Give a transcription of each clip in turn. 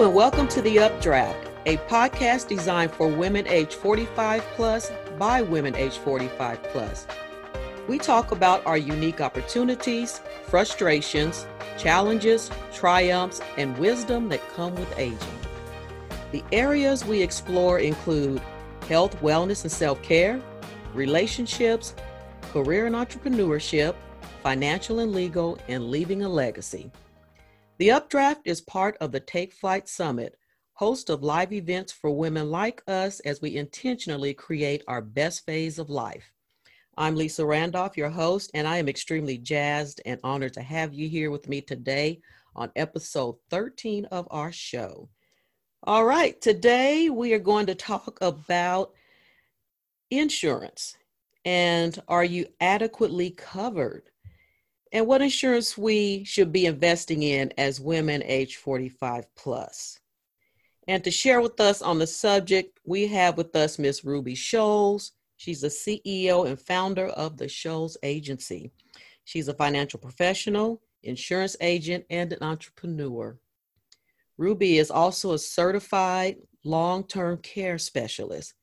And welcome to The Updraft, a podcast designed for women age 45 plus by women age 45 plus. We talk about our unique opportunities, frustrations, challenges, triumphs, and wisdom that come with aging. The areas we explore include health, wellness, and self care, relationships, career and entrepreneurship, financial and legal, and leaving a legacy. The Updraft is part of the Take Flight Summit, host of live events for women like us as we intentionally create our best phase of life. I'm Lisa Randolph, your host, and I am extremely jazzed and honored to have you here with me today on episode 13 of our show. All right, today we are going to talk about insurance and are you adequately covered? And what insurance we should be investing in as women age 45 plus. And to share with us on the subject, we have with us Miss Ruby Shoals. She's the CEO and founder of the Shoals Agency. She's a financial professional, insurance agent, and an entrepreneur. Ruby is also a certified long term care specialist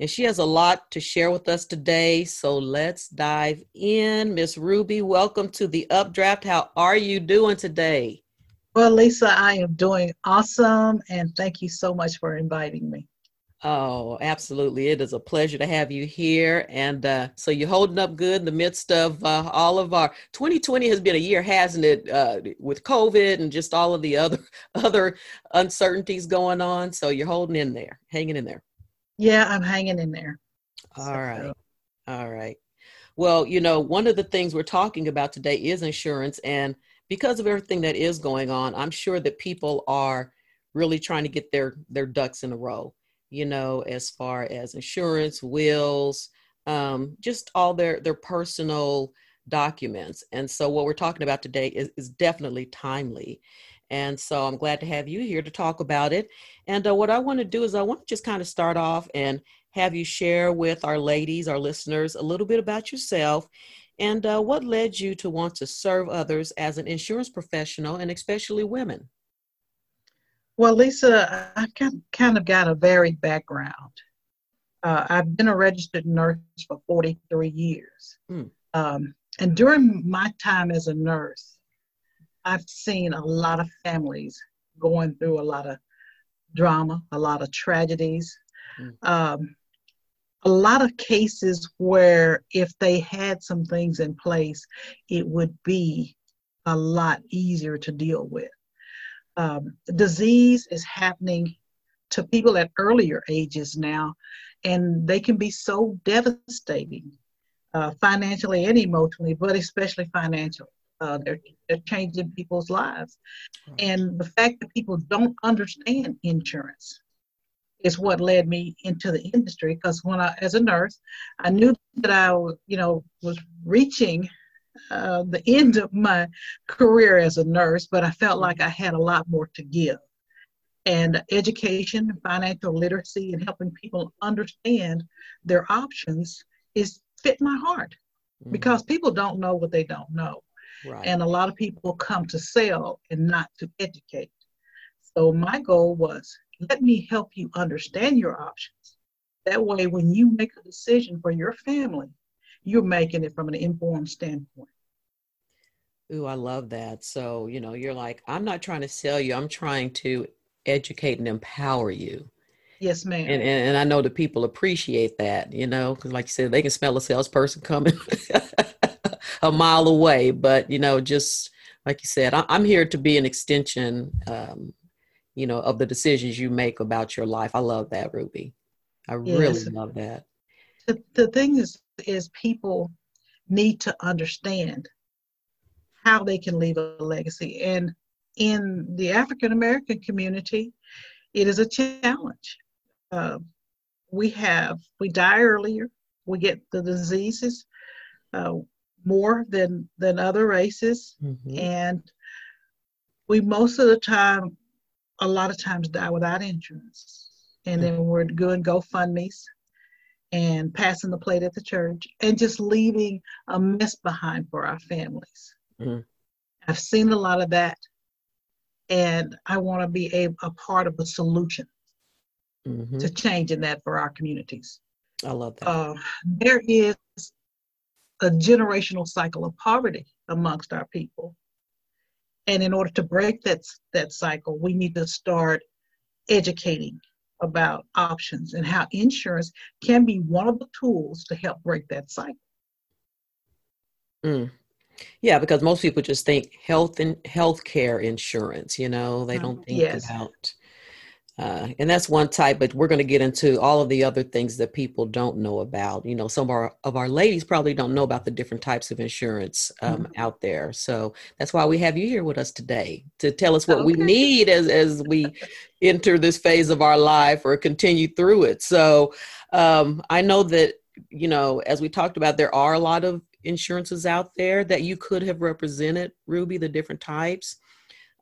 and she has a lot to share with us today. So let's dive in. Miss Ruby, welcome to the Updraft. How are you doing today? Well, Lisa, I am doing awesome, and thank you so much for inviting me. Oh, absolutely. It is a pleasure to have you here. And uh, so you're holding up good in the midst of uh, all of our 2020 has been a year, hasn't it? Uh, with COVID and just all of the other other uncertainties going on. So you're holding in there, hanging in there. Yeah, I'm hanging in there. All so, right. All right. Well, you know, one of the things we're talking about today is insurance. And because of everything that is going on, I'm sure that people are really trying to get their their ducks in a row, you know, as far as insurance, wills, um, just all their their personal documents. And so what we're talking about today is, is definitely timely. And so I'm glad to have you here to talk about it. And uh, what I want to do is I want to just kind of start off and have you share with our ladies, our listeners, a little bit about yourself and uh, what led you to want to serve others as an insurance professional and especially women. Well, Lisa, I've kind of got a varied background. Uh, I've been a registered nurse for 43 years. Mm. Um, and during my time as a nurse, I've seen a lot of families going through a lot of drama, a lot of tragedies, mm. um, a lot of cases where if they had some things in place, it would be a lot easier to deal with. Um, disease is happening to people at earlier ages now, and they can be so devastating uh, financially and emotionally, but especially financially. Uh, they're, they're changing people's lives. And the fact that people don't understand insurance is what led me into the industry because when I, as a nurse, I knew that I, you know, was reaching uh, the end of my career as a nurse, but I felt like I had a lot more to give. And education, financial literacy, and helping people understand their options is fit my heart mm-hmm. because people don't know what they don't know. Right. And a lot of people come to sell and not to educate. So my goal was let me help you understand your options. That way, when you make a decision for your family, you're making it from an informed standpoint. Ooh, I love that. So, you know, you're like, I'm not trying to sell you, I'm trying to educate and empower you. Yes, ma'am. And, and, and I know the people appreciate that, you know, because like you said, they can smell a salesperson coming. a mile away. But you know, just like you said, I, am here to be an extension, um, you know, of the decisions you make about your life. I love that, Ruby. I yes. really love that. The, the thing is, is people need to understand how they can leave a legacy, and in the African American community, it is a challenge. Uh, we have we die earlier, we get the diseases. Uh, more than than other races mm-hmm. and we most of the time a lot of times die without insurance and then we're doing gofundme's and passing the plate at the church and just leaving a mess behind for our families mm-hmm. i've seen a lot of that and I want to be a, a part of the solution mm-hmm. to changing that for our communities. I love that. Uh, there is a generational cycle of poverty amongst our people. And in order to break that, that cycle, we need to start educating about options and how insurance can be one of the tools to help break that cycle. Mm. Yeah, because most people just think health and health care insurance, you know, they don't think yes. about uh, and that's one type, but we're going to get into all of the other things that people don't know about. You know, some of our, of our ladies probably don't know about the different types of insurance um, mm-hmm. out there. So that's why we have you here with us today to tell us what okay. we need as, as we enter this phase of our life or continue through it. So um, I know that, you know, as we talked about, there are a lot of insurances out there that you could have represented, Ruby, the different types.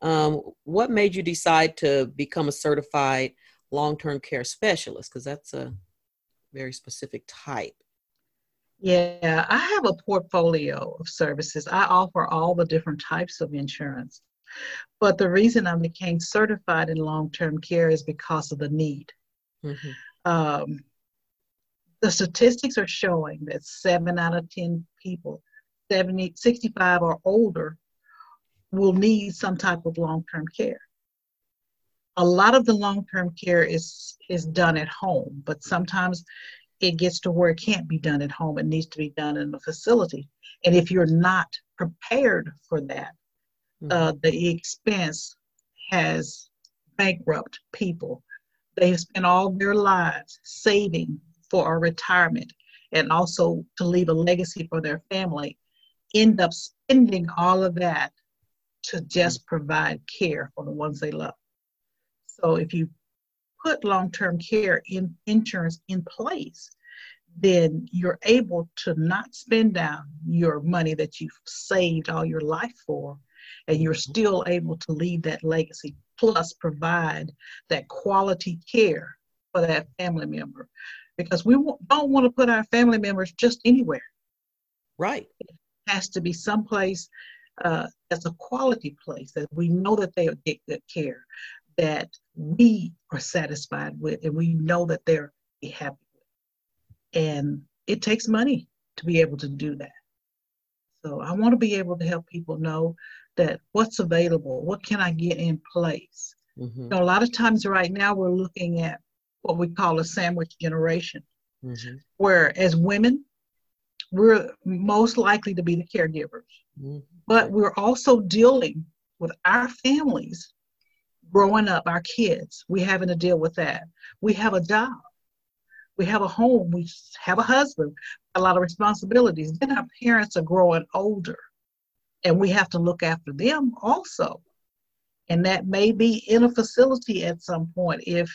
Um, what made you decide to become a certified long term care specialist? Because that's a very specific type. Yeah, I have a portfolio of services. I offer all the different types of insurance. But the reason I became certified in long term care is because of the need. Mm-hmm. Um, the statistics are showing that seven out of 10 people, 70, 65 or older, will need some type of long-term care. A lot of the long-term care is is done at home, but sometimes it gets to where it can't be done at home. It needs to be done in a facility. And if you're not prepared for that, mm-hmm. uh, the expense has bankrupt people. They've spent all their lives saving for a retirement and also to leave a legacy for their family, end up spending all of that to just provide care for the ones they love. So if you put long-term care in insurance in place, then you're able to not spend down your money that you've saved all your life for, and you're still able to leave that legacy, plus provide that quality care for that family member. Because we don't want to put our family members just anywhere. Right. It has to be someplace uh, as a quality place that we know that they'll get good care, that we are satisfied with, and we know that they're happy with. And it takes money to be able to do that. So I want to be able to help people know that what's available, what can I get in place. Mm-hmm. You know, a lot of times right now we're looking at what we call a sandwich generation, mm-hmm. where as women, we're most likely to be the caregivers. Mm-hmm. But we're also dealing with our families growing up, our kids. We're having to deal with that. We have a job. We have a home. We have a husband, a lot of responsibilities. Then our parents are growing older, and we have to look after them also. And that may be in a facility at some point if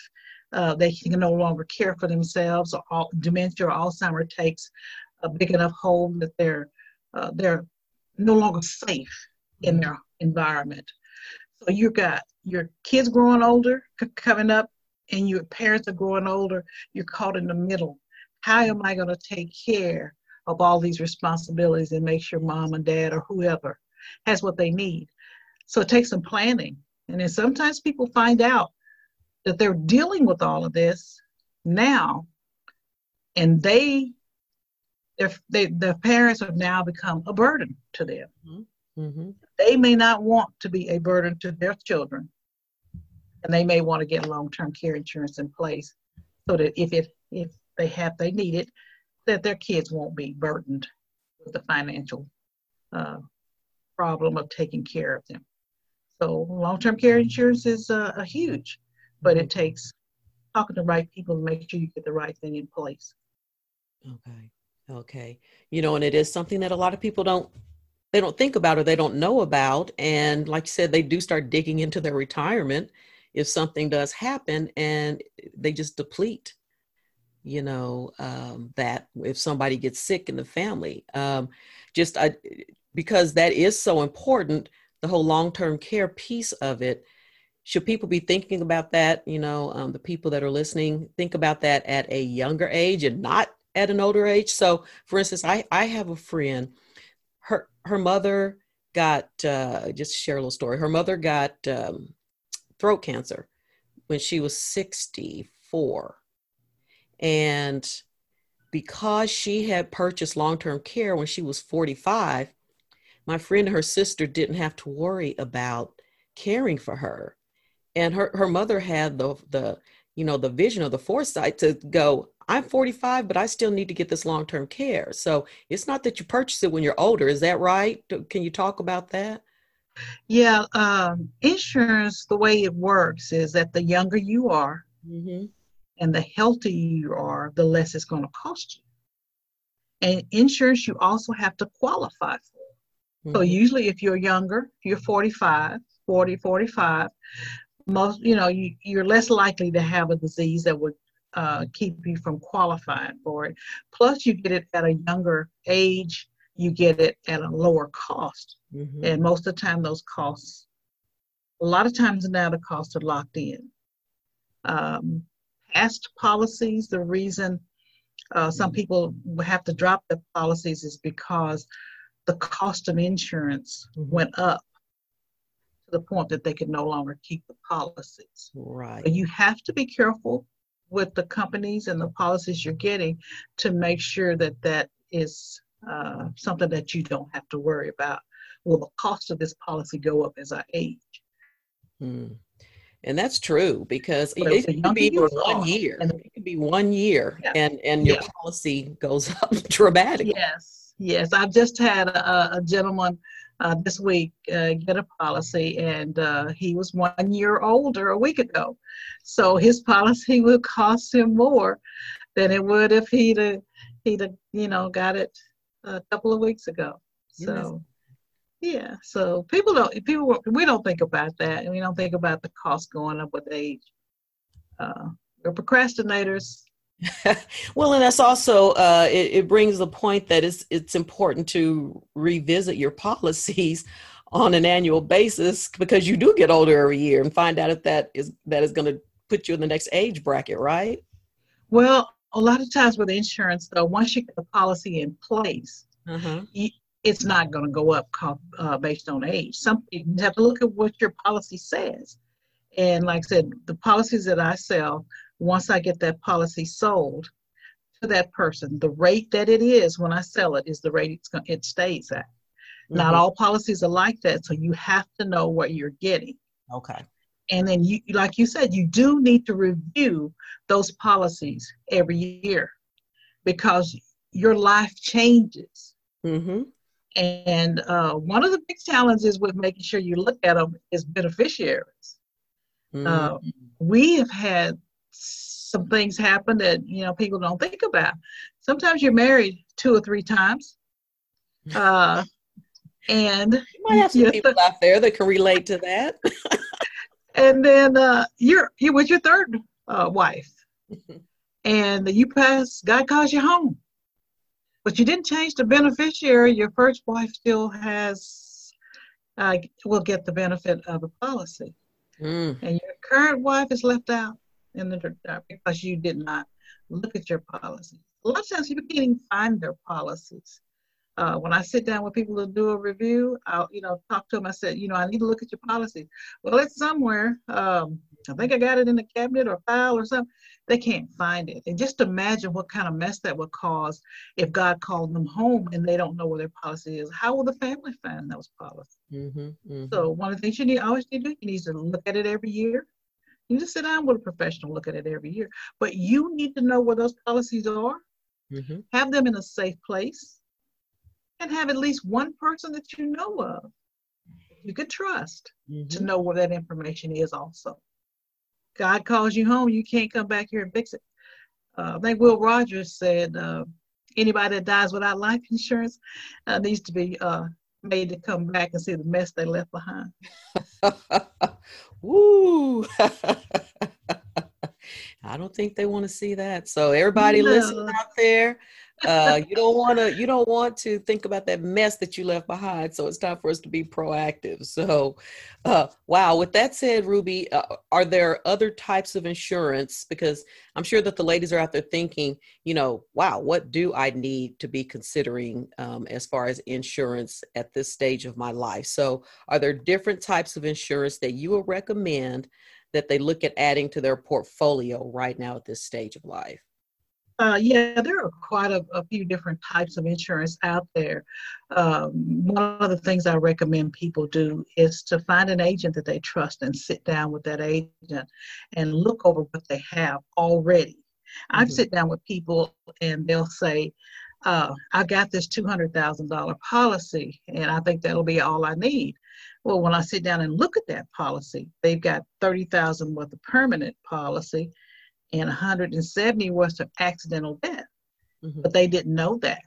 uh, they can no longer care for themselves, or all, dementia or Alzheimer takes a big enough home that they're uh, they're no longer safe in their environment. So you've got your kids growing older, coming up, and your parents are growing older. You're caught in the middle. How am I going to take care of all these responsibilities and make sure mom and dad or whoever has what they need? So it takes some planning. And then sometimes people find out that they're dealing with all of this now, and they their they, their parents have now become a burden to them. Mm-hmm. mm-hmm. They may not want to be a burden to their children, and they may want to get long-term care insurance in place so that if it if they have they need it, that their kids won't be burdened with the financial uh, problem of taking care of them. So long-term care insurance is uh, a huge, but it takes talking to the right people to make sure you get the right thing in place. Okay. Okay. You know, and it is something that a lot of people don't they don't think about or they don't know about. And like you said they do start digging into their retirement if something does happen and they just deplete you know um, that if somebody gets sick in the family. Um, just I, because that is so important the whole long-term care piece of it. Should people be thinking about that? You know um, the people that are listening think about that at a younger age and not at an older age. So, for instance, I I have a friend. Her her mother got uh, just share a little story. Her mother got um, throat cancer when she was 64. And because she had purchased long term care when she was 45, my friend and her sister didn't have to worry about caring for her. And her, her mother had the, the, you know, the vision or the foresight to go, I'm 45, but I still need to get this long term care. So it's not that you purchase it when you're older. Is that right? Can you talk about that? Yeah, um, insurance, the way it works is that the younger you are mm-hmm. and the healthier you are, the less it's going to cost you. And insurance, you also have to qualify for. Mm-hmm. So usually, if you're younger, if you're 45, 40, 45, most, you know, you, you're less likely to have a disease that would uh, keep you from qualifying for it. Plus, you get it at a younger age, you get it at a lower cost. Mm-hmm. And most of the time, those costs, a lot of times now, the costs are locked in. Um, past policies, the reason uh, some mm-hmm. people have to drop the policies is because the cost of insurance mm-hmm. went up to the point that they could no longer keep the policies. Right. But you have to be careful with the companies and the policies you're getting to make sure that that is uh, something that you don't have to worry about. Will the cost of this policy go up as I age? Hmm. And that's true because it, it can be one year. And it can be one year, yeah. and and your yeah. policy goes up dramatically. Yes, yes. I've just had a, a gentleman uh, this week uh, get a policy, and uh, he was one year older a week ago. So his policy will cost him more than it would if he'd uh, he'd you know got it a couple of weeks ago. So. Yes. Yeah, so people don't people we don't think about that, and we don't think about the cost going up with age. Uh, we're procrastinators well, and that's also uh, it, it, brings the point that it's it's important to revisit your policies on an annual basis because you do get older every year and find out if that is that is going to put you in the next age bracket, right? Well, a lot of times with insurance, though, once you get the policy in place, uh-huh. it's not going to go up uh, based on age. Some you have to look at what your policy says. And like I said, the policies that I sell once I get that policy sold to that person, the rate that it is when I sell it is the rate it's, it stays at. Mm-hmm. Not all policies are like that, so you have to know what you're getting. Okay. And then you, like you said, you do need to review those policies every year because your life changes. Mm-hmm. And uh, one of the big challenges with making sure you look at them is beneficiaries. Mm-hmm. Uh, we have had some things happen that you know people don't think about. Sometimes you're married two or three times, uh, and you might have some people out there that can relate to that. and then uh, you're you with your third uh, wife, and you pass. God calls you home, but you didn't change the beneficiary. Your first wife still has uh, will get the benefit of a policy, mm. and your current wife is left out in the because you did not look at your policies. A lot of times people can't even find their policies. Uh, when I sit down with people to do a review, I'll you know talk to them. I said, you know, I need to look at your policy. Well, it's somewhere. Um, I think I got it in the cabinet or file or something. They can't find it. And just imagine what kind of mess that would cause if God called them home and they don't know where their policy is. How will the family find those policies? Mm-hmm, mm-hmm. So one of the things you need always need to do, you need to look at it every year. You just sit down with a professional, look at it every year. But you need to know where those policies are, mm-hmm. have them in a safe place, and have at least one person that you know of you could trust mm-hmm. to know where that information is also. God calls you home, you can't come back here and fix it. Uh, I think Will Rogers said uh, anybody that dies without life insurance uh, needs to be uh, made to come back and see the mess they left behind. Woo! I don't think they want to see that. So everybody no. listening out there, uh, you don't want to you don't want to think about that mess that you left behind. So it's time for us to be proactive. So, uh, wow. With that said, Ruby, uh, are there other types of insurance? Because I'm sure that the ladies are out there thinking, you know, wow, what do I need to be considering um, as far as insurance at this stage of my life? So, are there different types of insurance that you would recommend? that they look at adding to their portfolio right now at this stage of life? Uh, yeah, there are quite a, a, few different types of insurance out there. Um, one of the things I recommend people do is to find an agent that they trust and sit down with that agent and look over what they have already. Mm-hmm. I sit down with people and they'll say, uh, I got this $200,000 policy and I think that'll be all I need. Well, when I sit down and look at that policy, they've got 30,000 worth of permanent policy and 170 was of accidental death. Mm-hmm. But they didn't know that.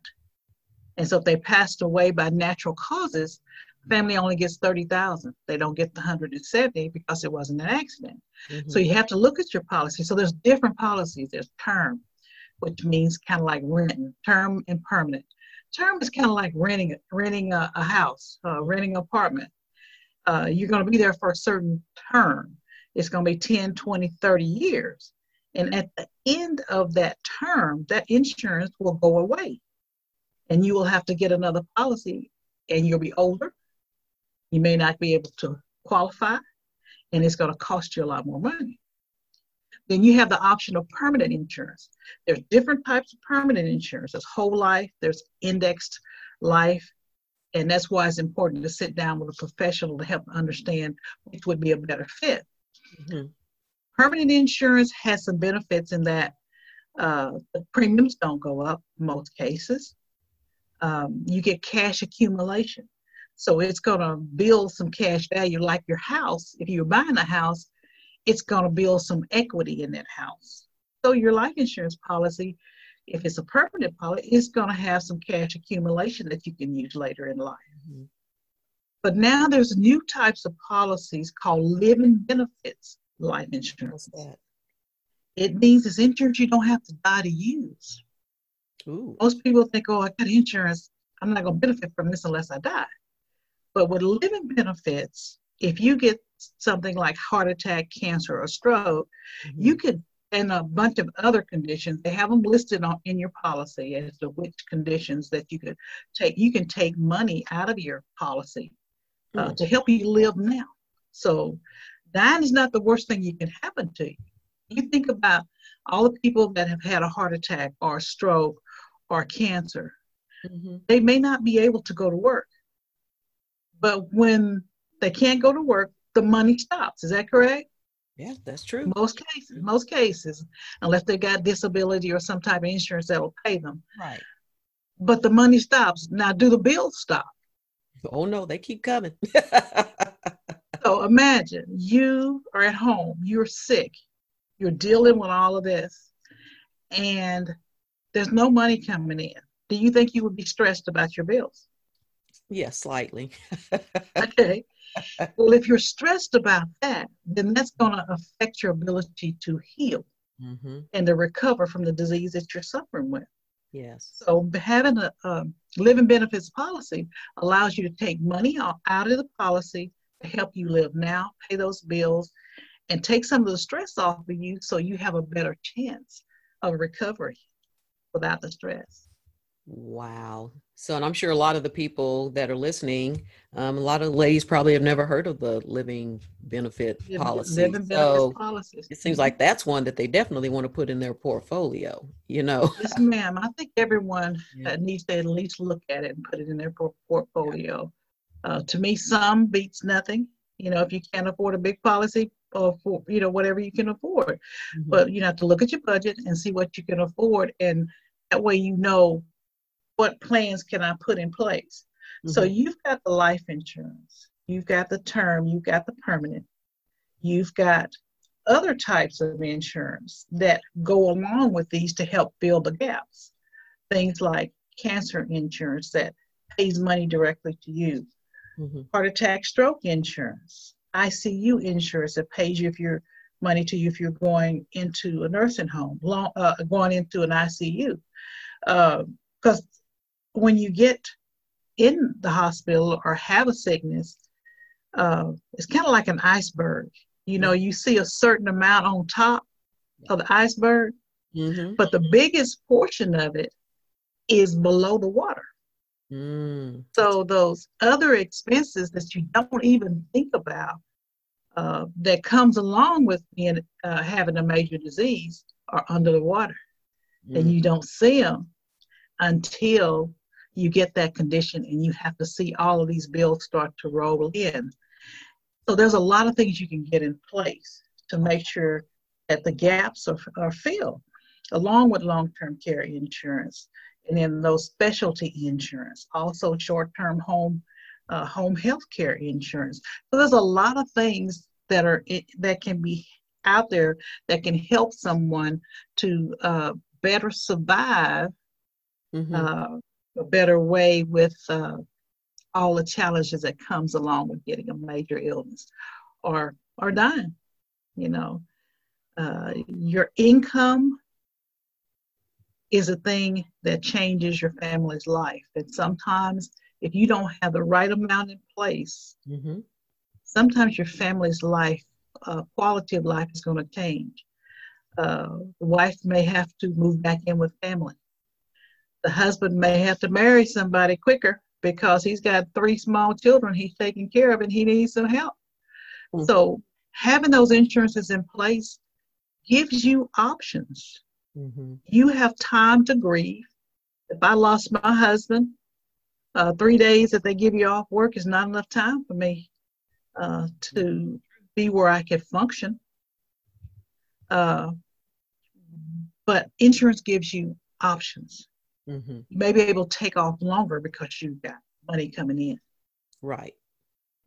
And so if they passed away by natural causes, family only gets 30,000. They don't get the 170 because it wasn't an accident. Mm-hmm. So you have to look at your policy. So there's different policies. There's term, which means kind of like renting, term and permanent. Term is kind of like renting renting a, a house, uh, renting an apartment uh, you're going to be there for a certain term. It's going to be 10, 20, 30 years. And at the end of that term, that insurance will go away. And you will have to get another policy, and you'll be older. You may not be able to qualify, and it's going to cost you a lot more money. Then you have the option of permanent insurance. There's different types of permanent insurance. There's whole life, there's indexed life, and that's why it's important to sit down with a professional to help understand which would be a better fit. Mm-hmm. Permanent insurance has some benefits in that uh, the premiums don't go up in most cases. Um, you get cash accumulation. So it's going to build some cash value, like your house. If you're buying a house, it's going to build some equity in that house. So your life insurance policy if it's a permanent policy, it's going to have some cash accumulation that you can use later in life. Mm-hmm. But now there's new types of policies called living benefits life insurance. That it means it's insurance you don't have to die to use. Ooh. Most people think, oh, I got insurance. I'm not going to benefit from this unless I die. But with living benefits, if you get something like heart attack, cancer, or stroke, mm-hmm. you could and a bunch of other conditions. They have them listed on in your policy as to which conditions that you could take. You can take money out of your policy uh, mm. to help you live now. So dying is not the worst thing you can happen to you. You think about all the people that have had a heart attack or a stroke or cancer. Mm-hmm. They may not be able to go to work, but when they can't go to work, the money stops. Is that correct? Yeah, that's true. Most cases, most cases, unless they got disability or some type of insurance that will pay them. Right. But the money stops. Now, do the bills stop? Oh no, they keep coming. so imagine you are at home, you're sick, you're dealing with all of this, and there's no money coming in. Do you think you would be stressed about your bills? Yes, slightly. okay well, if you're stressed about that, then that's going to affect your ability to heal mm-hmm. and to recover from the disease that you're suffering with. Yes. So having a, a living benefits policy allows you to take money out, of the policy help you live now, pay those bills, and take some of the stress off of you so you have a better chance of recovery without the stress. Wow. So, and I'm sure a lot of the people that are listening, um, a lot of ladies probably have never heard of the living benefit policy. Living so policies. It seems like that's one that they definitely want to put in their portfolio, you know? Yes, ma'am. I think everyone yeah. needs to at least look at it and put it in their portfolio. Uh, to me, some beats nothing. You know, if you can't afford a big policy, or for you know whatever you can afford, mm-hmm. but you have to look at your budget and see what you can afford, and that way you know what plans can I put in place? Mm-hmm. So you've got the life insurance, you've got the term, you've got the permanent, you've got other types of insurance that go along with these to help fill the gaps. Things like cancer insurance that pays money directly to you, mm-hmm. heart attack, stroke insurance, ICU insurance that pays you if you're money to you if you're going into a nursing home, long, uh, going into an ICU. Because uh, when you get in the hospital or have a sickness, uh, it's kind of like an iceberg. You know, you see a certain amount on top of the iceberg, mm-hmm. but the biggest portion of it is below the water. Mm. So those other expenses that you don't even think about uh, that comes along with being uh, having a major disease are under the water, mm. and you don't see them until you get that condition, and you have to see all of these bills start to roll in. So there's a lot of things you can get in place to make sure that the gaps are, are filled, along with long-term care insurance and then those specialty insurance, also short-term home uh, home health care insurance. So there's a lot of things that are that can be out there that can help someone to uh, better survive mm-hmm. uh, a better way with uh, all the challenges that comes along with getting a major illness or or dying. You know, uh, your income is a thing that changes your family's life. And sometimes, if you don't have the right amount in place, mm-hmm. sometimes your family's life, uh, quality of life is going to change. Uh, the wife may have to move back in with family. The husband may have to marry somebody quicker because he's got three small children he's taking care of and he needs some help. Mm-hmm. So, having those insurances in place gives you options Mm-hmm. You have time to grieve. If I lost my husband, uh, three days that they give you off work is not enough time for me uh, to be where I could function. Uh, but insurance gives you options. Mm-hmm. You may be able to take off longer because you've got money coming in. Right.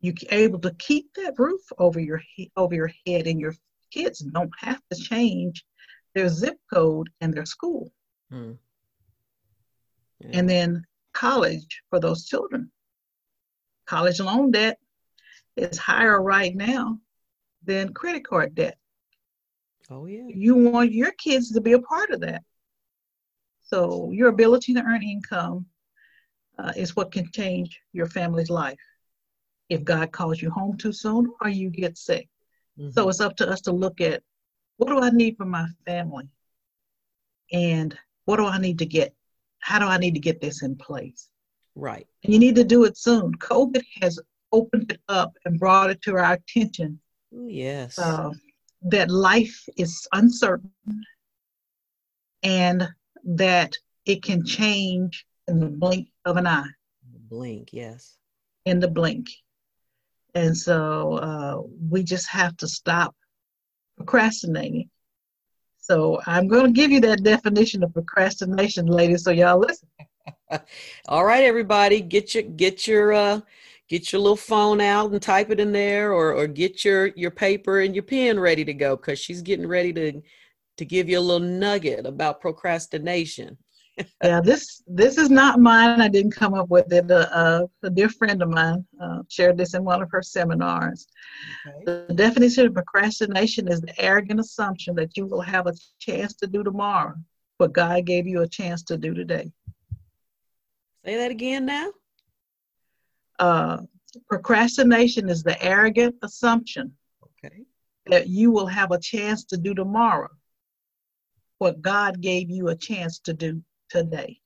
You're able to keep that roof over your over your head, and your kids don't have to change their zip code and their school. Hmm. Yeah. And then college for those children. College loan debt is higher right now than credit card debt. Oh, yeah. You want your kids to be a part of that. So, your ability to earn income uh, is what can change your family's life. If God calls you home too soon or you get sick. Mm-hmm. So, it's up to us to look at what do I need for my family? And what do I need to get? How do I need to get this in place? Right. And you need to do it soon. COVID has opened it up and brought it to our attention. Yes. Uh, that life is uncertain and that it can change in the blink of an eye. Blink, yes. In the blink. And so uh, we just have to stop procrastinating. So I'm going to give you that definition of procrastination, ladies. So y'all listen. All right, everybody, get your get your uh, get your little phone out and type it in there, or or get your your paper and your pen ready to go because she's getting ready to to give you a little nugget about procrastination yeah, this this is not mine. I didn't come up with it. Uh, uh, a dear friend of mine uh, shared this in one of her seminars. Okay. The definition of procrastination is the arrogant assumption that you will have a chance to do tomorrow what God gave you a chance to do today. Say that again now. Uh, procrastination is the arrogant assumption okay. that you will have a chance to do tomorrow what God gave you a chance to do today.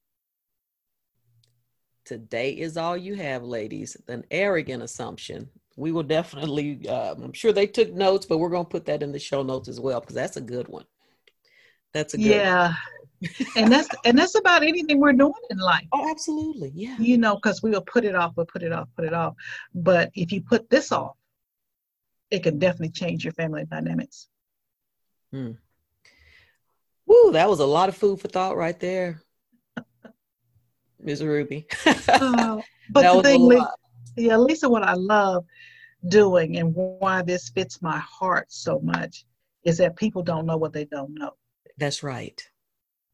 Today is all you have, ladies. An arrogant assumption. We will definitely, uh, I'm sure they took notes, but we're going to put that in the show notes as well because that's a good one. That's a good yeah. and that's and that's about anything we're doing in life. Oh, absolutely, yeah. You know, because we will put it off, we'll put it off, put it off. But if you put this off, it can definitely change your family dynamics. Hmm. Woo, that was a lot of food for thought right there. Ms. Ruby. uh, but the thing, yeah, Lisa, what I love doing and why this fits my heart so much is that people don't know what they don't know. That's right.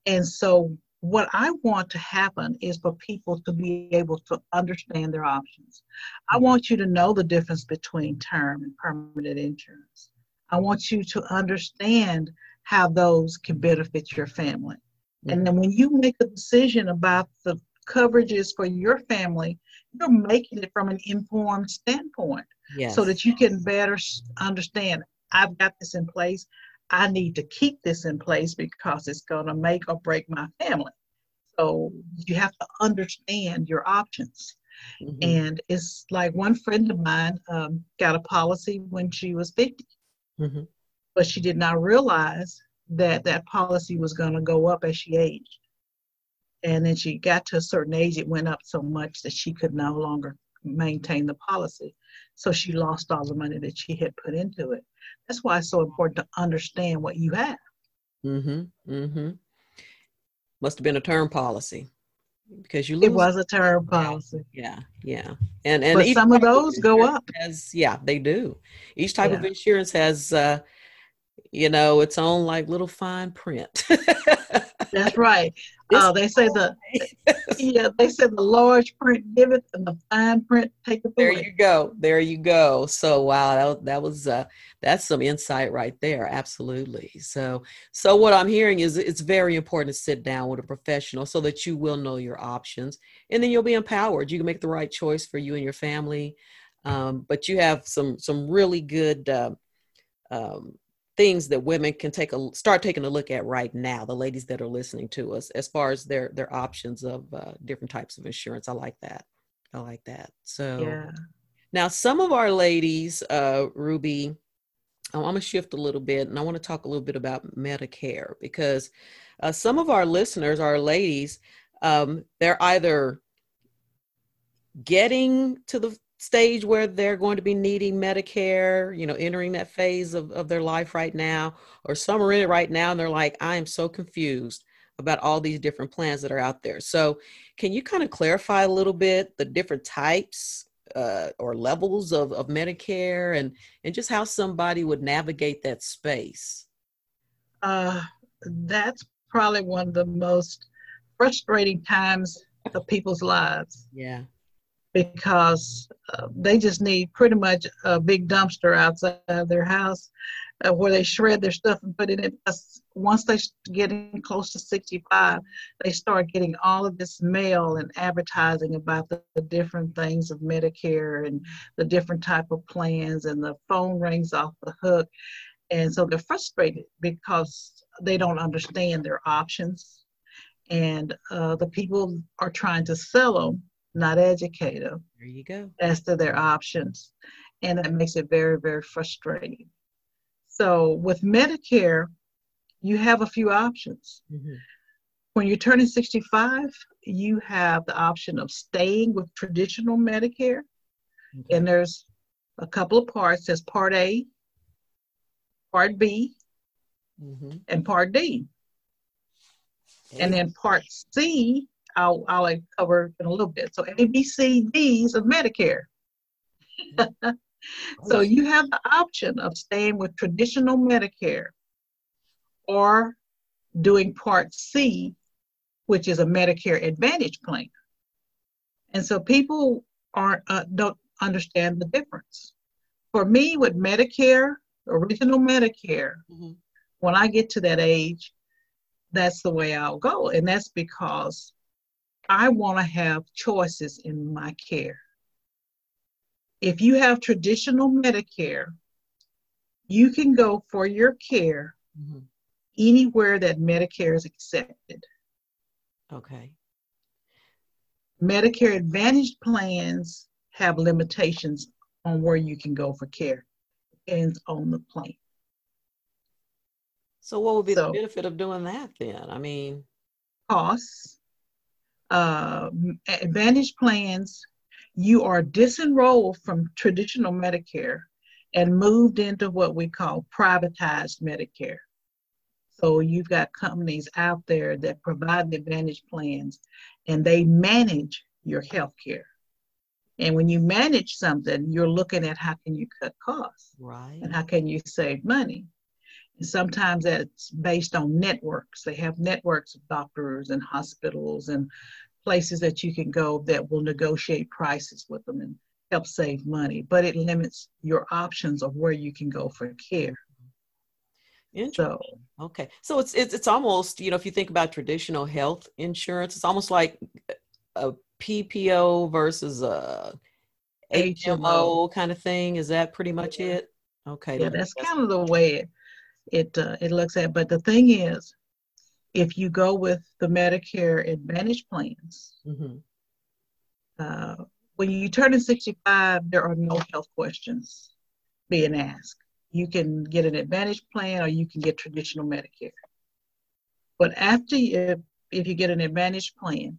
And so, what I want to happen is for people to be able to understand their options. I mm-hmm. want you to know the difference between term and permanent insurance. I want you to understand how those can benefit your family. Mm-hmm. And then when you make a decision about the coverages for your family, you're making it from an informed standpoint yes. so that you can better understand I've got this in place. I need to keep this in place because it's going to make or break my family. So you have to understand your options. Mm-hmm. And it's like one friend of mine um, got a policy when she was 50, mm-hmm. but she did not realize that that policy was going to go up as she aged. And then she got to a certain age, it went up so much that she could no longer maintain the policy. So she lost all the money that she had put into it. That's why it's so important to understand what you have. Mm-hmm. Mm-hmm. Must have been a term policy because you lose. It was a term policy. Yeah, yeah, and and but some of those go up. Has, yeah, they do. Each type yeah. of insurance has, uh, you know, its own like little fine print. That's right. Uh, they say the yeah, they said the large print giveth and the fine print take taketh There you go. There you go. So wow, that, that was uh, that's some insight right there. Absolutely. So so what I'm hearing is it's very important to sit down with a professional so that you will know your options and then you'll be empowered. You can make the right choice for you and your family. Um, but you have some some really good uh, um, things that women can take a start taking a look at right now the ladies that are listening to us as far as their their options of uh, different types of insurance. I like that. I like that. So yeah. now some of our ladies uh, ruby i'm going to shift a little bit and i want to talk a little bit about medicare because uh, some of our listeners our ladies um, they're either getting to the stage where they're going to be needing Medicare, you know, entering that phase of, of their life right now, or some are in it right now and they're like, I am so confused about all these different plans that are out there. So, can you kind of clarify a little bit the different types uh, or levels of, of Medicare and, and just how somebody would navigate that space? Uh, that's probably one of the most frustrating times of people's lives. Yeah because uh, they just need pretty much a big dumpster outside of their house uh, where they shred their stuff and put it in. Once they get in close to 65, they start getting all of this mail and advertising about the, the different things of Medicare and the different type of plans, and the phone rings off the hook. And so they're frustrated because they don't understand their options. And uh, the people are trying to sell them not educative. There you go. As to their options. And that makes it very, very frustrating. So with Medicare, you have a few options. Mm-hmm. When you're turning 65, you have the option of staying with traditional Medicare. Okay. And there's a couple of parts. There's Part A, Part B, mm-hmm. and Part D. Okay. And then Part C I'll, I'll cover in a little bit. So ABCDs of Medicare. so you have the option of staying with traditional Medicare or doing Part C, which is a Medicare Advantage plan. And so people aren't uh, don't understand the difference. For me, with Medicare, original Medicare, mm-hmm. when I get to that age, that's the way I'll go, and that's because I want to have choices in my care. If you have traditional Medicare, you can go for your care mm-hmm. anywhere that Medicare is accepted. Okay. Medicare Advantage plans have limitations on where you can go for care. Depends on the plan. So, what would be so, the benefit of doing that then? I mean, costs uh, Advantage plans, you are disenrolled from traditional Medicare and moved into what we call privatized Medicare. So you've got companies out there that provide the Advantage plans and they manage your health care. And when you manage something, you're looking at how can you cut costs, right? And how can you save money. Sometimes that's based on networks. They have networks of doctors and hospitals and places that you can go that will negotiate prices with them and help save money. But it limits your options of where you can go for care. Interesting. So, okay. So it's, it's it's almost, you know, if you think about traditional health insurance, it's almost like a PPO versus a HMO, HMO kind of thing. Is that pretty much it? Okay. Yeah, that's kind of the way it it, uh, it looks at. But the thing is, if you go with the Medicare Advantage plans, mm-hmm. uh, when you turn in 65, there are no health questions being asked. You can get an Advantage plan or you can get traditional Medicare. But after you, if you get an Advantage plan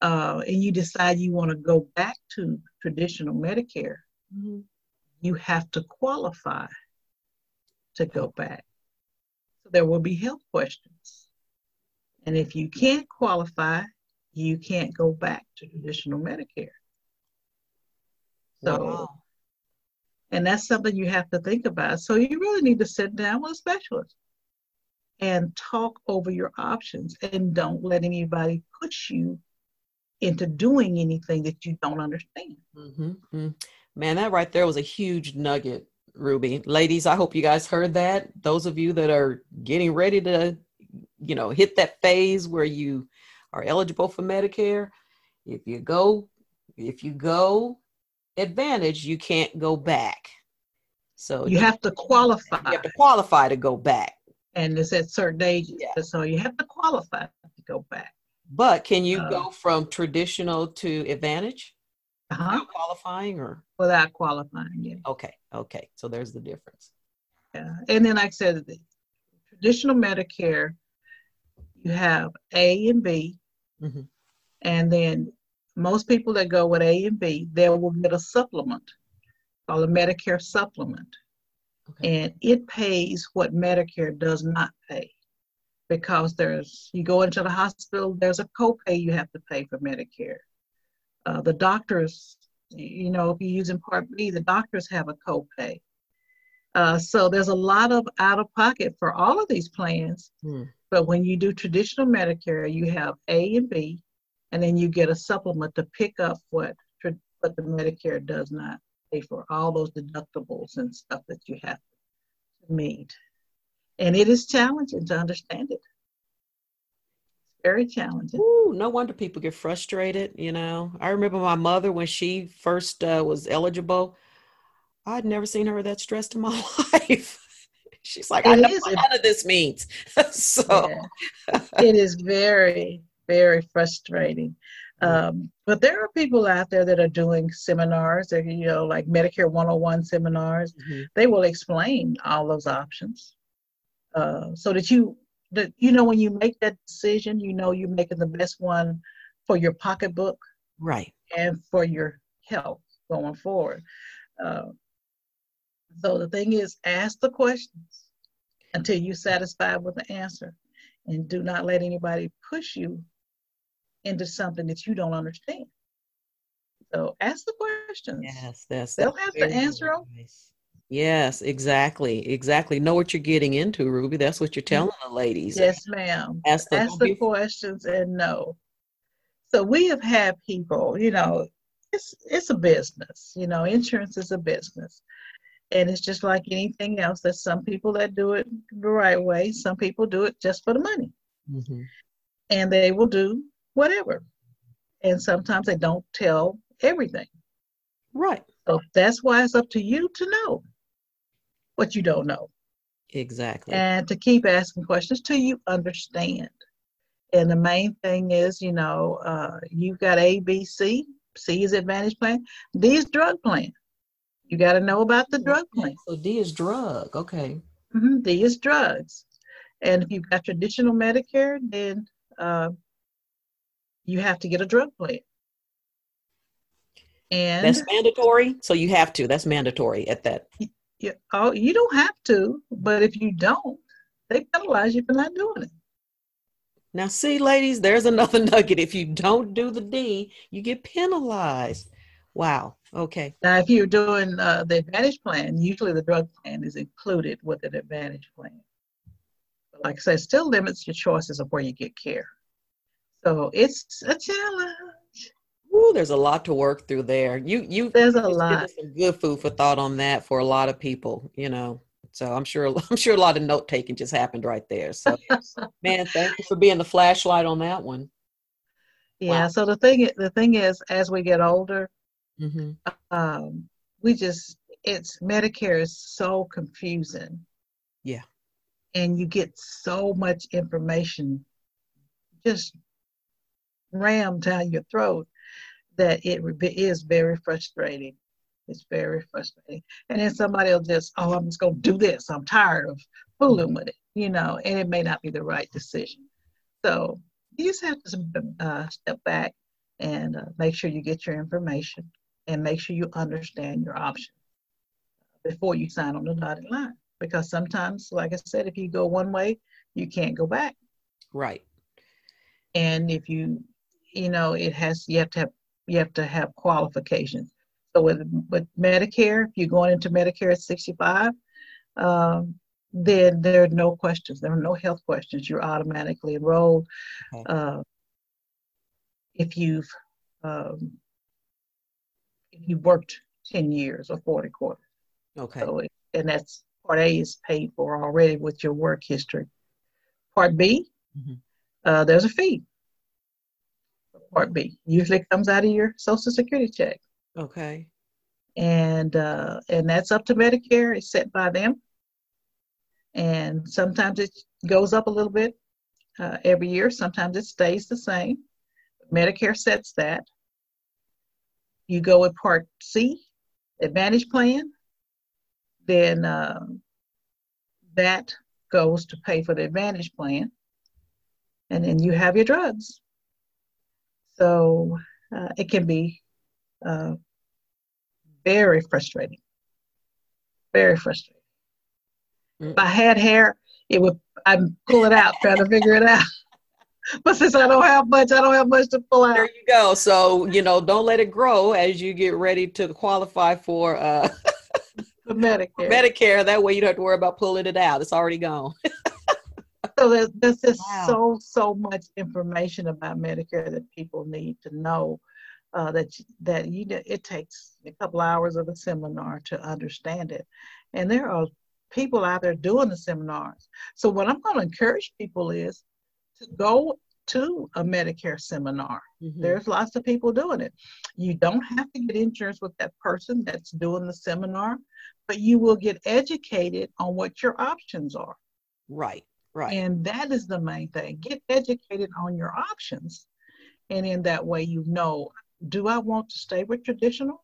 uh, and you decide you want to go back to traditional Medicare, mm-hmm. you have to qualify to go back. So there will be health questions. And if you can't qualify, you can't go back to traditional Medicare. So, wow. and that's something you have to think about. So you really need to sit down with a specialist and talk over your options and don't let anybody push you into doing anything that you don't understand. Mm-hmm. mm-hmm. Man, that right there was a huge nugget, Ruby. Ladies, I hope you guys heard that. Those of you that are getting ready to, you know, hit that phase where you are eligible for Medicare, if you go, if you go advantage, you can't go back. So you have to qualify. You have to qualify to go back. And it's at certain ages. Yeah. So you have to qualify to go back. But can you go um, from traditional to advantage? Uh-huh. Without qualifying or without qualifying, yeah. Okay, okay. So there's the difference. Yeah. And then like I said, the traditional Medicare, you have A and B. Mm-hmm. And then most people that go with A and B, they will get a supplement called a Medicare supplement. Okay. And it pays what Medicare does not pay because there's, you go into the hospital, there's a copay you have to pay for Medicare. Uh, the doctors, you know, if you're using Part B, the doctors have a copay. Uh, so there's a lot of out of pocket for all of these plans. Hmm. But when you do traditional Medicare, you have A and B, and then you get a supplement to pick up what what the Medicare does not pay for all those deductibles and stuff that you have to meet. And it is challenging to understand it. Very challenging. Ooh, no wonder people get frustrated. You know, I remember my mother when she first uh, was eligible. I'd never seen her that stressed in my life. She's like, it I know what none of this means. so yeah. it is very very frustrating. Um, but there are people out there that are doing seminars, that, you know, like Medicare 101 seminars. Mm-hmm. They will explain all those options uh, so that you, that you know, when you make that decision, you know you're making the best one for your pocketbook, right, and for your health going forward. Uh, so the thing is, ask the questions until you're satisfied with the answer, and do not let anybody push you into something that you don't understand. So ask the questions. Yes, that's they'll have to answer them. Yes, exactly, exactly. Know what you're getting into, Ruby. That's what you're telling the ladies. Yes, ma'am. Ask the, ask the questions and know. So we have had people, you know, it's it's a business. You know, insurance is a business. And it's just like anything else. There's some people that do it the right way. Some people do it just for the money. Mm-hmm. And they will do whatever. And sometimes they don't tell everything. Right. So that's why it's up to you to know what you don't know. Exactly. And to keep asking questions till you understand. And the main thing is, you know, uh, you've got A, B, C. C is Advantage Plan. D is Drug Plan. You got to know about the drug plan. So D is drug. Okay. Mm-hmm. D is drugs. And if you've got traditional Medicare, then uh, you have to get a drug plan. And that's mandatory. So you have to. That's mandatory at that. You, oh, you don't have to, but if you don't, they penalize you for not doing it. Now, see, ladies, there's another nugget. If you don't do the D, you get penalized. Wow. Okay. Now, if you're doing uh, the Advantage plan, usually the drug plan is included with an Advantage plan. But like I said, still limits your choices of where you get care. So it's a challenge. Ooh, there's a lot to work through there. You you there's a lot. Some good food for thought on that for a lot of people. You know, So I'm sure I'm sure a lot of note taking just happened right there. So man, thank you for being the flashlight on that one. Yeah. Wow. So the thing the thing is, as we get older, mm-hmm. um, we just it's Medicare is so confusing. Yeah. And you get so much information just rammed down your throat that it is very frustrating. It's very frustrating. And then somebody will just, oh, I'm just going to do this. I'm tired of fooling with it, you know, and it may not be the right decision. So you just have to uh, step back and uh, make sure you get your information and make sure you understand your options before you sign on the dotted line. Because sometimes, like I said, if you go one way, you can't go back. Right. And if you, you know, it has you have to have you have to have qualifications. So with with Medicare, if you're going into Medicare at 65, um, then there are no questions. There are no health questions. You're automatically enrolled. Okay. Uh, if you've um, if you worked 10 years or 40 quarters. Okay. So, it, and that's part A is paid for already with your work history. Part B, mm-hmm. uh, there's a fee. Part B usually comes out of your Social Security check. Okay. And uh, and that's up to Medicare. It's set by them. And sometimes it goes up a little bit uh, every year. Sometimes it stays the same. Medicare sets that. You go with Part C, Advantage Plan, then uh, that goes to pay for the Advantage Plan. And then you have your drugs. So uh, it can be uh, very frustrating. Very frustrating. Mm. If I had hair, it would I'd pull it out, try to figure it out. but since I don't have much, I don't have much to pull out. There you go. So you know, don't let it grow as you get ready to qualify for uh, Medicare. Medicare. That way you don't have to worry about pulling it out. It's already gone. so there's, there's just wow. so so much information about Medicare that people need to know. Uh, that that you it takes a couple hours of a seminar to understand it, and there are people out there doing the seminars. So what I'm going to encourage people is to go to a Medicare seminar. Mm-hmm. There's lots of people doing it. You don't have to get insurance with that person that's doing the seminar, but you will get educated on what your options are. Right, right. And that is the main thing. Get educated on your options. And in that way, you know do I want to stay with traditional?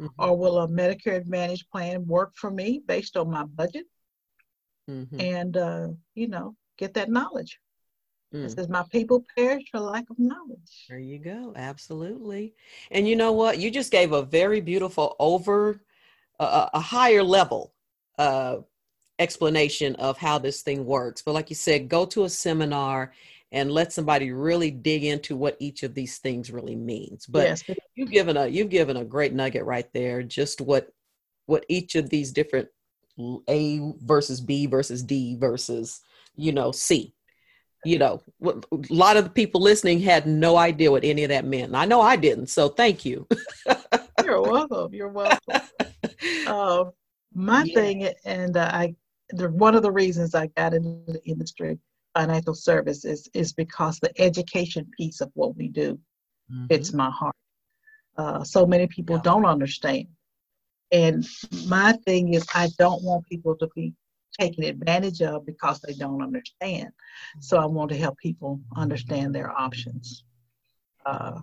Mm-hmm. Or will a Medicare Advantage plan work for me based on my budget? Mm-hmm. And, uh, you know, get that knowledge. Mm. It says, My people perish for lack of knowledge. There you go. Absolutely. And you know what? You just gave a very beautiful over, uh, a higher level uh, explanation of how this thing works. But like you said, go to a seminar and let somebody really dig into what each of these things really means. But yes. you've given a you've given a great nugget right there, just what what each of these different A versus B versus D versus you know C you know, a lot of the people listening had no idea what any of that meant. I know I didn't, so thank you. You're welcome. You're welcome. Uh, my yeah. thing, and uh, I, the, one of the reasons I got into the industry, financial services, is because the education piece of what we do mm-hmm. hits my heart. Uh, so many people yeah. don't understand. And my thing is, I don't want people to be taken advantage of because they don't understand. So I want to help people understand their options. Uh,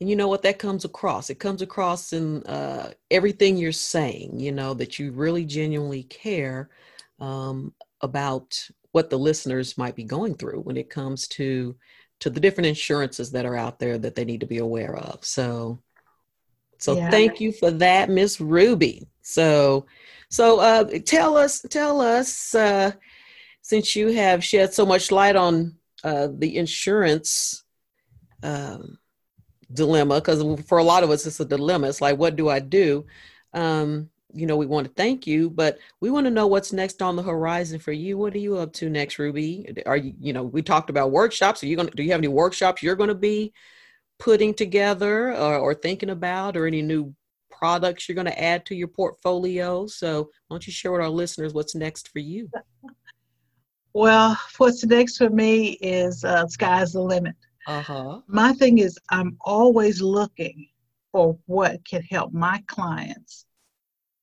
and you know what that comes across? It comes across in uh, everything you're saying, you know, that you really genuinely care um, about what the listeners might be going through when it comes to to the different insurances that are out there that they need to be aware of. So so yeah. thank you for that, Miss Ruby. So so uh, tell us, tell us, uh, since you have shed so much light on uh, the insurance um, dilemma, because for a lot of us it's a dilemma. It's like, what do I do? Um, you know, we want to thank you, but we want to know what's next on the horizon for you. What are you up to next, Ruby? Are you, you know, we talked about workshops. Are you going to, do you have any workshops you're going to be putting together or, or thinking about or any new products you're going to add to your portfolio. So, why don't you share with our listeners what's next for you? Well, what's next for me is uh, sky's the limit. Uh-huh. My thing is, I'm always looking for what can help my clients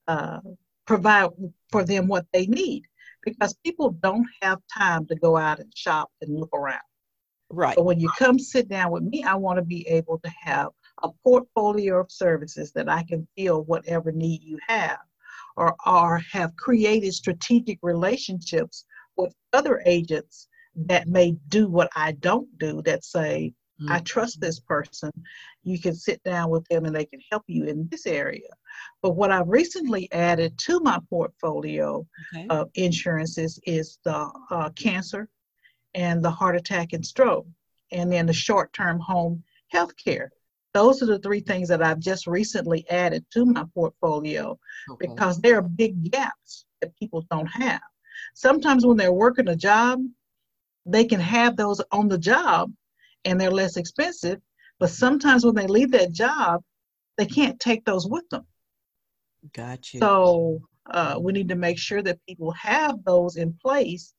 uh, provide for them what they need because people don't have time to go out and shop and look around. Right. But when you come sit down with me, I want to be able to have a portfolio of services that I can fill whatever need you have, or, or have created strategic relationships with other agents that may do what I don't do that say, mm-hmm. I trust this person. You can sit down with them and they can help you in this area. But what I've recently added to my portfolio okay. of insurances is the uh, cancer and the heart attack and stroke, and then the short term home health care. Those are the three things that I've just recently added to my portfolio okay. because there are big gaps that people don't have. Sometimes when they're working a job, they can have those on the job and they're less expensive. But sometimes when they leave that job, they can't take those with them. Gotcha. So uh, we need to make sure that people have those in place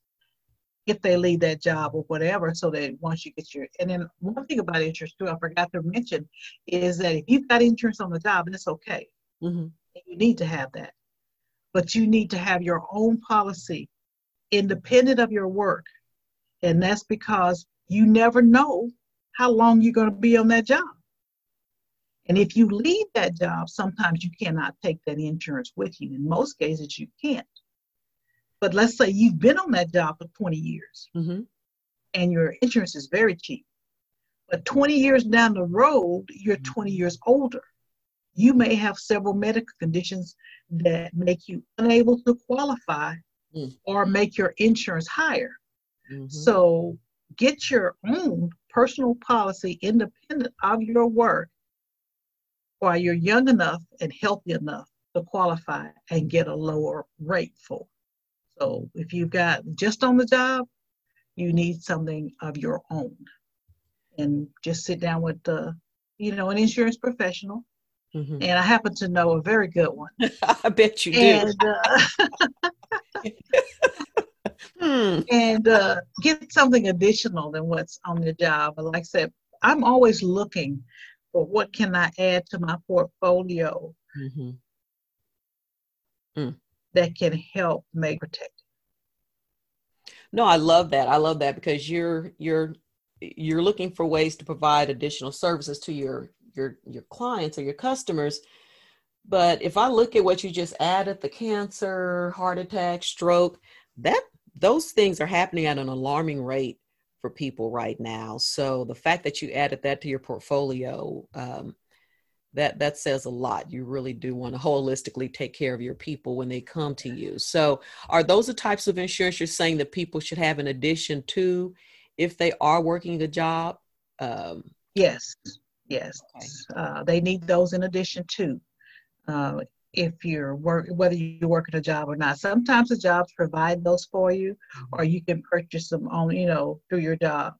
if they leave that job or whatever, so that once you get your and then one thing about insurance too, I forgot to mention, is that if you've got insurance on the job, that's okay. Mm-hmm. You need to have that, but you need to have your own policy, independent of your work, and that's because you never know how long you're going to be on that job. And if you leave that job, sometimes you cannot take that insurance with you. In most cases, you can't. But let's say you've been on that job for 20 years mm-hmm. and your insurance is very cheap. But 20 years down the road, you're 20 years older. You may have several medical conditions that make you unable to qualify mm-hmm. or make your insurance higher. Mm-hmm. So get your own personal policy independent of your work while you're young enough and healthy enough to qualify and get a lower rate for. So if you've got just on the job, you need something of your own. And just sit down with the, you know, an insurance professional. Mm-hmm. And I happen to know a very good one. I bet you and, do. Uh, hmm. And uh, get something additional than what's on the job. But like I said, I'm always looking for what can I add to my portfolio mm-hmm. mm. that can help make protect. No, I love that. I love that because you're you're you're looking for ways to provide additional services to your your your clients or your customers. But if I look at what you just added, the cancer, heart attack, stroke, that those things are happening at an alarming rate for people right now. So the fact that you added that to your portfolio, um, that that says a lot. You really do want to holistically take care of your people when they come to you. So are those the types of insurance you're saying that people should have in addition to if they are working a job? Um, yes, yes. Okay. Uh, they need those in addition to. Uh, if you're work whether you're working a job or not. Sometimes the jobs provide those for you, or you can purchase them on you know through your job.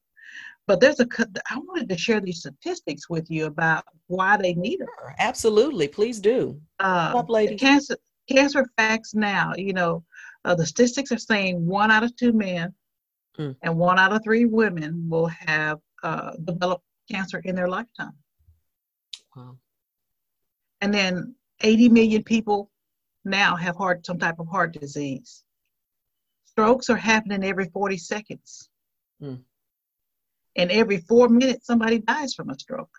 But there's a I wanted to share these statistics with you about why they need them. Absolutely, please do. Uh, Up, lady. Cancer cancer facts now. You know, uh, the statistics are saying one out of two men mm. and one out of three women will have uh, developed cancer in their lifetime. Wow. And then 80 million people now have heart some type of heart disease. Strokes are happening every 40 seconds. Mm. And every four minutes, somebody dies from a stroke.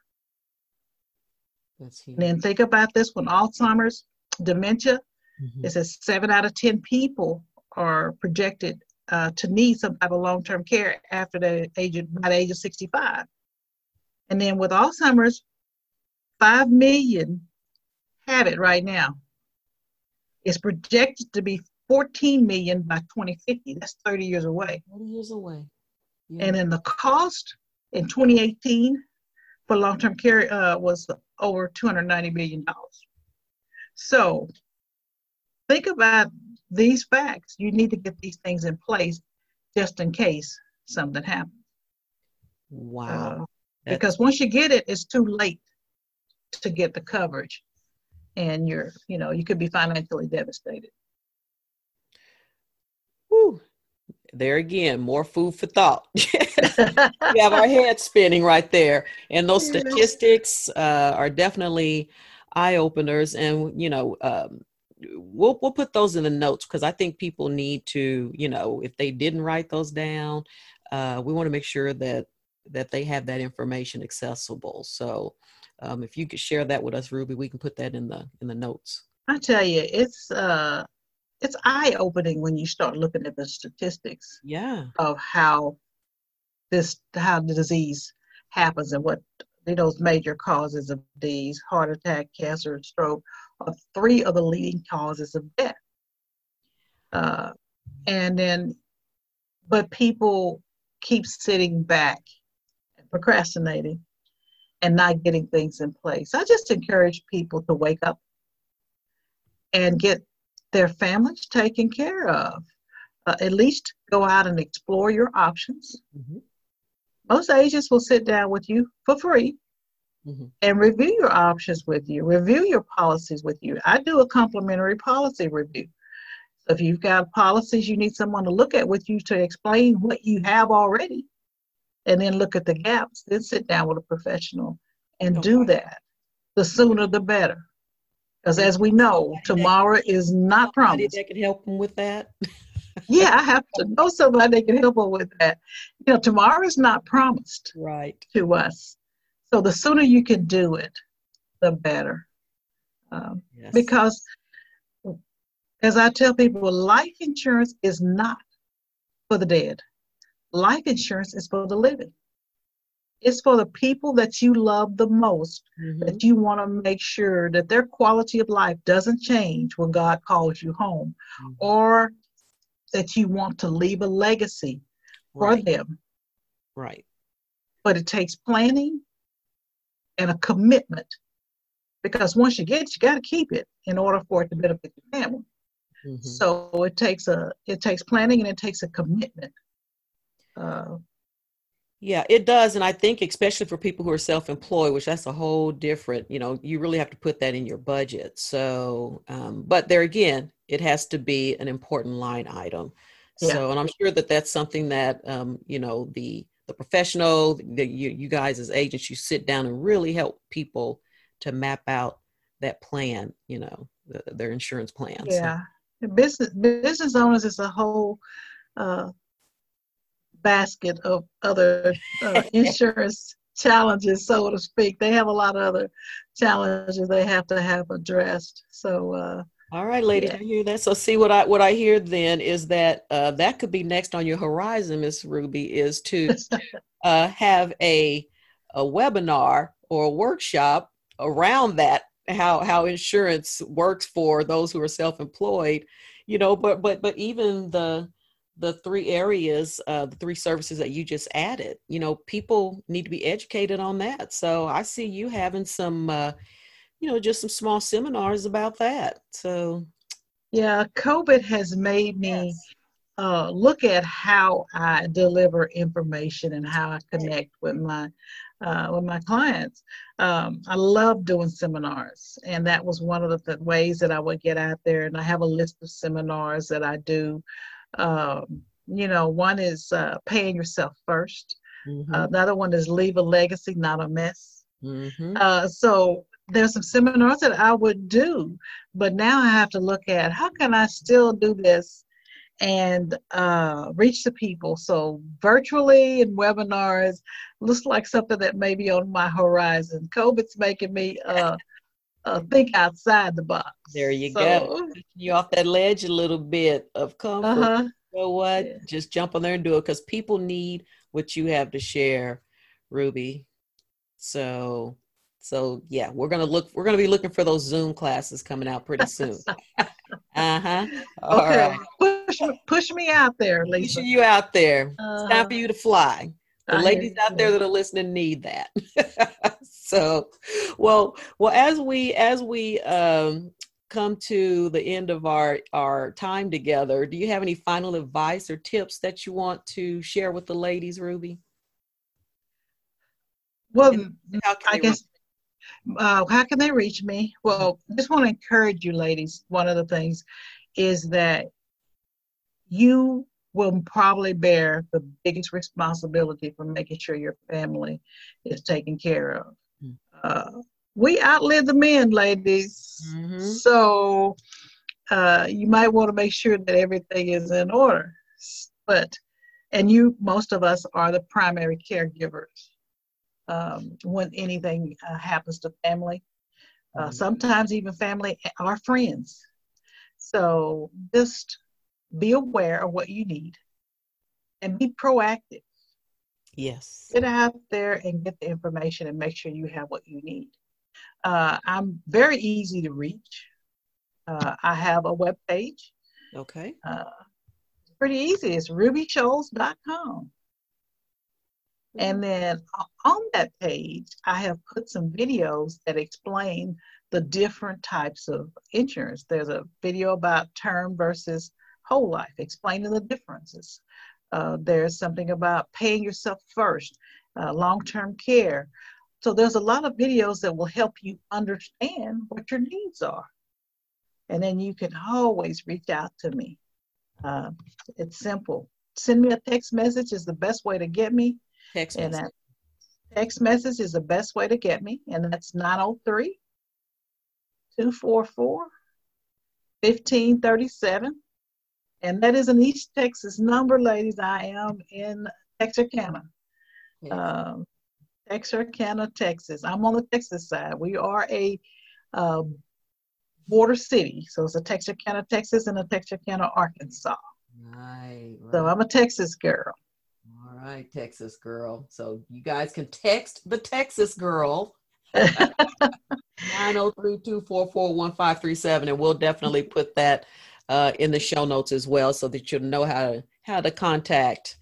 That's huge. And then think about this when Alzheimer's, dementia, mm-hmm. it says seven out of 10 people are projected uh, to need some type of long term care after the age of, by the age of 65. And then with Alzheimer's, 5 million have it right now. It's projected to be 14 million by 2050. That's 30 years away. 30 years away. Yeah. And then the cost in 2018 for long-term care uh, was over 290 million dollars. So think about these facts. You need to get these things in place just in case something happens. Wow. Uh, because once you get it, it's too late to get the coverage and you're you know you could be financially devastated. Whew. there again more food for thought. We have our heads spinning right there. And those statistics uh, are definitely eye openers and you know um, we'll we'll put those in the notes because I think people need to, you know, if they didn't write those down, uh, we want to make sure that that they have that information accessible. So um, if you could share that with us, Ruby, we can put that in the in the notes. I tell you, it's uh, it's eye opening when you start looking at the statistics. Yeah. Of how this how the disease happens and what those major causes of disease, heart attack, cancer, stroke, are three of the leading causes of death. Uh, and then, but people keep sitting back, and procrastinating, and not getting things in place. I just encourage people to wake up and get their families taken care of. Uh, at least go out and explore your options. Mm-hmm. Most agents will sit down with you for free mm-hmm. and review your options with you, review your policies with you. I do a complimentary policy review. So if you've got policies you need someone to look at with you to explain what you have already, and then look at the gaps, then sit down with a professional and do that. The sooner the better. Because as we know, tomorrow is not promised. That can help them with that. yeah, I have to know somebody that can help them with that. You know, tomorrow is not promised right to us. So the sooner you can do it, the better. Um, yes. Because, as I tell people, life insurance is not for the dead. Life insurance is for the living. It's for the people that you love the most, mm-hmm. that you want to make sure that their quality of life doesn't change when God calls you home, mm-hmm. or that you want to leave a legacy right. for them. Right. But it takes planning, and a commitment. Because once you get it, you got to keep it in order for it to benefit your family. Mm-hmm. So it takes a it takes planning and it takes a commitment. Uh, yeah, it does, and I think especially for people who are self-employed, which that's a whole different. You know, you really have to put that in your budget. So, um, but there again, it has to be an important line item. Yeah. So, and I'm sure that that's something that um, you know the the professional, the, you, you guys as agents, you sit down and really help people to map out that plan, you know, the, their insurance plans. Yeah. So. Business, business owners is a whole uh, basket of other uh, insurance challenges, so to speak. They have a lot of other challenges they have to have addressed. So, uh, all right, ladies, yeah. I hear that. So, see what I what I hear then is that uh, that could be next on your horizon, Miss Ruby, is to uh, have a a webinar or a workshop around that how how insurance works for those who are self-employed. You know, but but but even the the three areas, uh, the three services that you just added, you know, people need to be educated on that. So I see you having some uh, you know, just some small seminars about that. So, yeah, COVID has made me yes. uh, look at how I deliver information and how I connect with my uh, with my clients. Um, I love doing seminars, and that was one of the th- ways that I would get out there. And I have a list of seminars that I do. Um, you know, one is uh, paying yourself 1st mm-hmm. uh, another one is leave a legacy, not a mess. Mm-hmm. Uh, so there's some seminars that I would do, but now I have to look at how can I still do this and uh, reach the people. So virtually and webinars looks like something that may be on my horizon. COVID's making me uh, uh, think outside the box. There you so, go. You off that ledge a little bit of comfort. Uh-huh. You know what? Yeah. Just jump on there and do it because people need what you have to share, Ruby. So so yeah, we're gonna look. We're gonna be looking for those Zoom classes coming out pretty soon. uh huh. Okay. Right. Push push me out there, Lisa. Pushing you out there. Uh, it's time for uh, you to fly. The I ladies out there that are listening need that. so, well, well, as we as we um, come to the end of our our time together, do you have any final advice or tips that you want to share with the ladies, Ruby? Well, I guess Uh, how can they reach me? Well, just want to encourage you, ladies. One of the things is that you will probably bear the biggest responsibility for making sure your family is taken care of. Uh, we outlive the men, ladies. Mm-hmm. So uh, you might want to make sure that everything is in order. But, and you, most of us are the primary caregivers um, when anything uh, happens to family. Uh, mm-hmm. sometimes even family are friends. So just be aware of what you need and be proactive. Yes. Get out there and get the information and make sure you have what you need. Uh, I'm very easy to reach. Uh, I have a web page. Okay. Uh, pretty easy. It's rubyshoals.com. And then on that page, I have put some videos that explain the different types of insurance. There's a video about term versus whole life, explaining the differences. Uh, there's something about paying yourself first, uh, long term care. So there's a lot of videos that will help you understand what your needs are. And then you can always reach out to me. Uh, it's simple. Send me a text message is the best way to get me. Text and message. text message is the best way to get me. And that's 903 244 1537. And that is an East Texas number, ladies. I am in Texarkana. Yes. Um, Texarkana, Texas. I'm on the Texas side. We are a uh, border city. So it's a Texarkana, Texas, and a Texarkana, Arkansas. Right, right. So I'm a Texas girl. All right, Texas girl. So you guys can text the Texas girl. 903-244-1537 and we'll definitely put that uh, in the show notes as well so that you'll know how to how to contact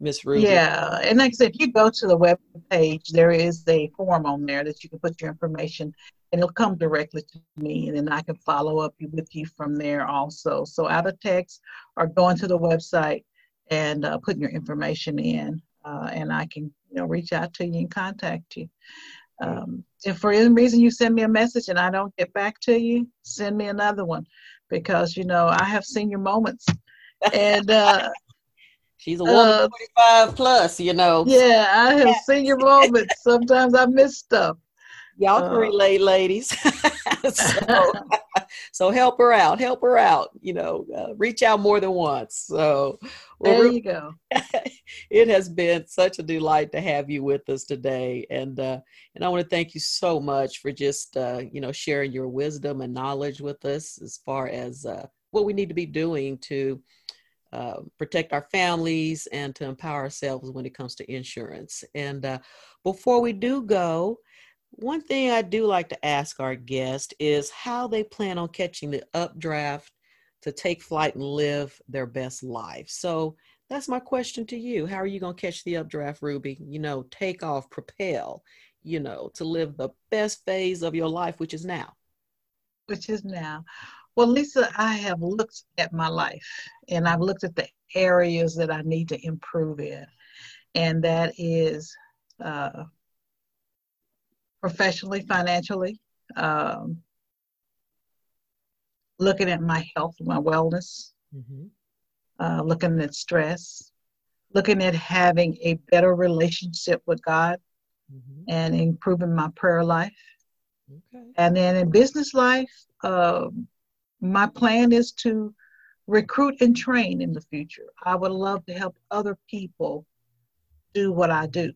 Miss Ruby. Yeah, and like I said, if you go to the web page, there is a form on there that you can put your information and it'll come directly to me and then I can follow up with you from there also. So out of text or going to the website and uh, putting your information in uh, and I can you know reach out to you and contact you. Um, if for any reason you send me a message and I don't get back to you, send me another one because you know I have senior moments and uh, She's a woman uh, 45 plus, you know. Yeah, I have senior moments. Sometimes I miss stuff. Y'all can uh, relate, ladies. so, so, help her out. Help her out. You know, uh, reach out more than once. So well, there you go. it has been such a delight to have you with us today, and uh, and I want to thank you so much for just uh, you know sharing your wisdom and knowledge with us as far as uh, what we need to be doing to uh, protect our families and to empower ourselves when it comes to insurance. And uh, before we do go, one thing I do like to ask our guest is how they plan on catching the updraft to take flight and live their best life. So that's my question to you. How are you going to catch the updraft, Ruby? You know, take off, propel, you know, to live the best phase of your life, which is now. Which is now. Well, Lisa, I have looked at my life and I've looked at the areas that I need to improve in. And that is uh, professionally, financially, um, looking at my health, my wellness, mm-hmm. uh, looking at stress, looking at having a better relationship with God mm-hmm. and improving my prayer life. Okay. And then in business life, um, my plan is to recruit and train in the future. I would love to help other people do what I do.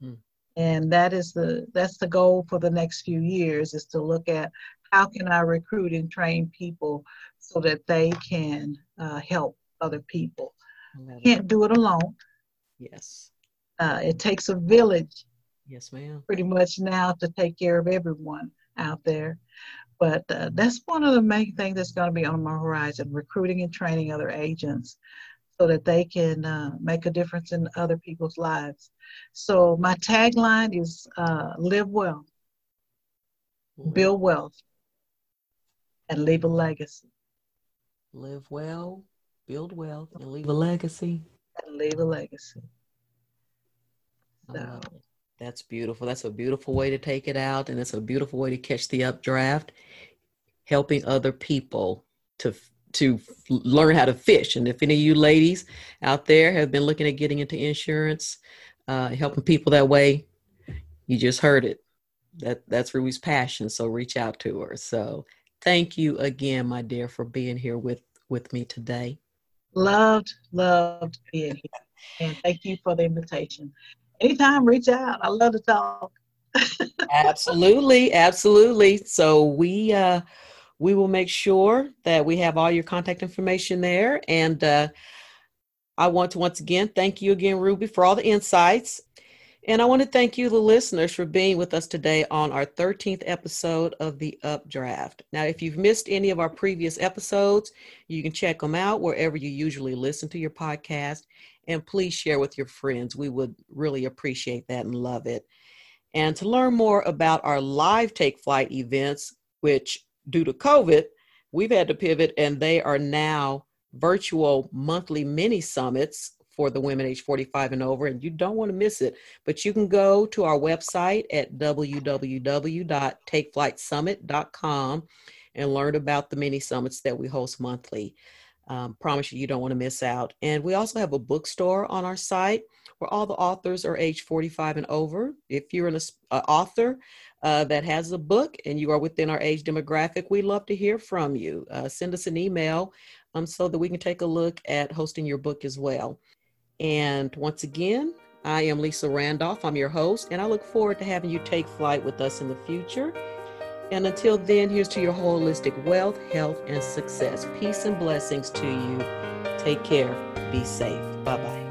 Hmm. And that is the that's the goal for the next few years is to look at how can I recruit and train people so that they can uh, help other people. Can't do it alone. Yes. Uh, it takes a village. Yes, ma'am. Pretty much now to take care of everyone out there. But uh, that's one of the main things that's going to be on my horizon recruiting and training other agents so that they can uh, make a difference in other people's lives. So, my tagline is uh, live well, mm-hmm. build wealth, and leave a legacy. Live well, build wealth, and leave a legacy. And leave a legacy. So. That's beautiful. That's a beautiful way to take it out, and it's a beautiful way to catch the updraft, helping other people to to learn how to fish. And if any of you ladies out there have been looking at getting into insurance, uh, helping people that way, you just heard it. That that's Ruby's passion. So reach out to her. So thank you again, my dear, for being here with with me today. Loved, loved being here, and thank you for the invitation. Anytime, reach out. I love to talk. absolutely, absolutely. So we uh, we will make sure that we have all your contact information there. And uh, I want to once again thank you again, Ruby, for all the insights. And I want to thank you, the listeners, for being with us today on our 13th episode of the Updraft. Now, if you've missed any of our previous episodes, you can check them out wherever you usually listen to your podcast. And please share with your friends. We would really appreciate that and love it. And to learn more about our live Take Flight events, which due to COVID, we've had to pivot, and they are now virtual monthly mini summits for the women age 45 and over, and you don't want to miss it. But you can go to our website at www.takeflightsummit.com and learn about the many summits that we host monthly. Um, promise you, you don't want to miss out. And we also have a bookstore on our site where all the authors are age 45 and over. If you're an uh, author, uh, that has a book and you are within our age demographic, we'd love to hear from you. Uh, send us an email um, so that we can take a look at hosting your book as well. And once again, I am Lisa Randolph. I'm your host, and I look forward to having you take flight with us in the future. And until then, here's to your holistic wealth, health, and success. Peace and blessings to you. Take care. Be safe. Bye bye.